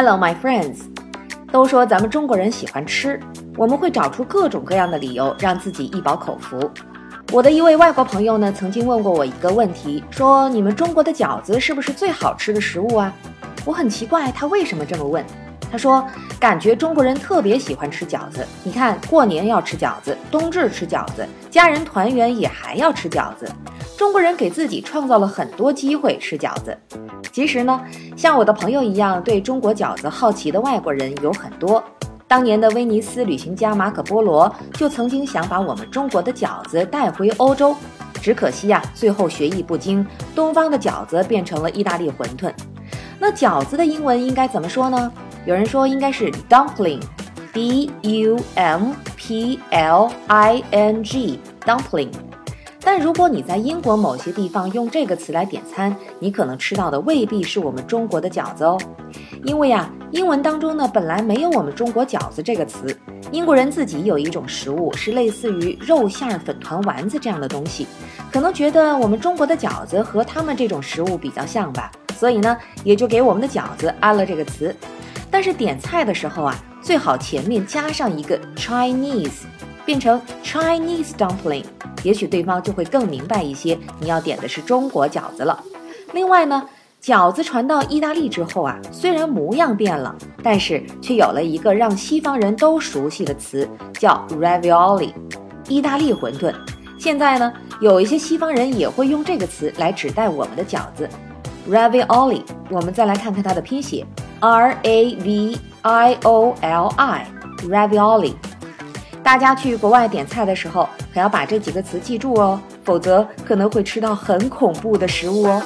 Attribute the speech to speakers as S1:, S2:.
S1: Hello, my friends。都说咱们中国人喜欢吃，我们会找出各种各样的理由让自己一饱口福。我的一位外国朋友呢，曾经问过我一个问题，说你们中国的饺子是不是最好吃的食物啊？我很奇怪他为什么这么问。他说，感觉中国人特别喜欢吃饺子。你看，过年要吃饺子，冬至吃饺子，家人团圆也还要吃饺子。中国人给自己创造了很多机会吃饺子。其实呢，像我的朋友一样对中国饺子好奇的外国人有很多。当年的威尼斯旅行家马可波罗就曾经想把我们中国的饺子带回欧洲，只可惜呀，最后学艺不精，东方的饺子变成了意大利馄饨。那饺子的英文应该怎么说呢？有人说应该是 dumpling，d u m p l i n g，dumpling。但如果你在英国某些地方用这个词来点餐，你可能吃到的未必是我们中国的饺子哦，因为呀，英文当中呢本来没有我们中国饺子这个词，英国人自己有一种食物是类似于肉馅儿粉团丸子这样的东西，可能觉得我们中国的饺子和他们这种食物比较像吧，所以呢也就给我们的饺子安了这个词。但是点菜的时候啊，最好前面加上一个 Chinese，变成 Chinese dumpling。也许对方就会更明白一些，你要点的是中国饺子了。另外呢，饺子传到意大利之后啊，虽然模样变了，但是却有了一个让西方人都熟悉的词，叫 ravioli，意大利馄饨。现在呢，有一些西方人也会用这个词来指代我们的饺子，ravioli。我们再来看看它的拼写，r a v i o l i，ravioli。大家去国外点菜的时候，可要把这几个词记住哦，否则可能会吃到很恐怖的食物哦。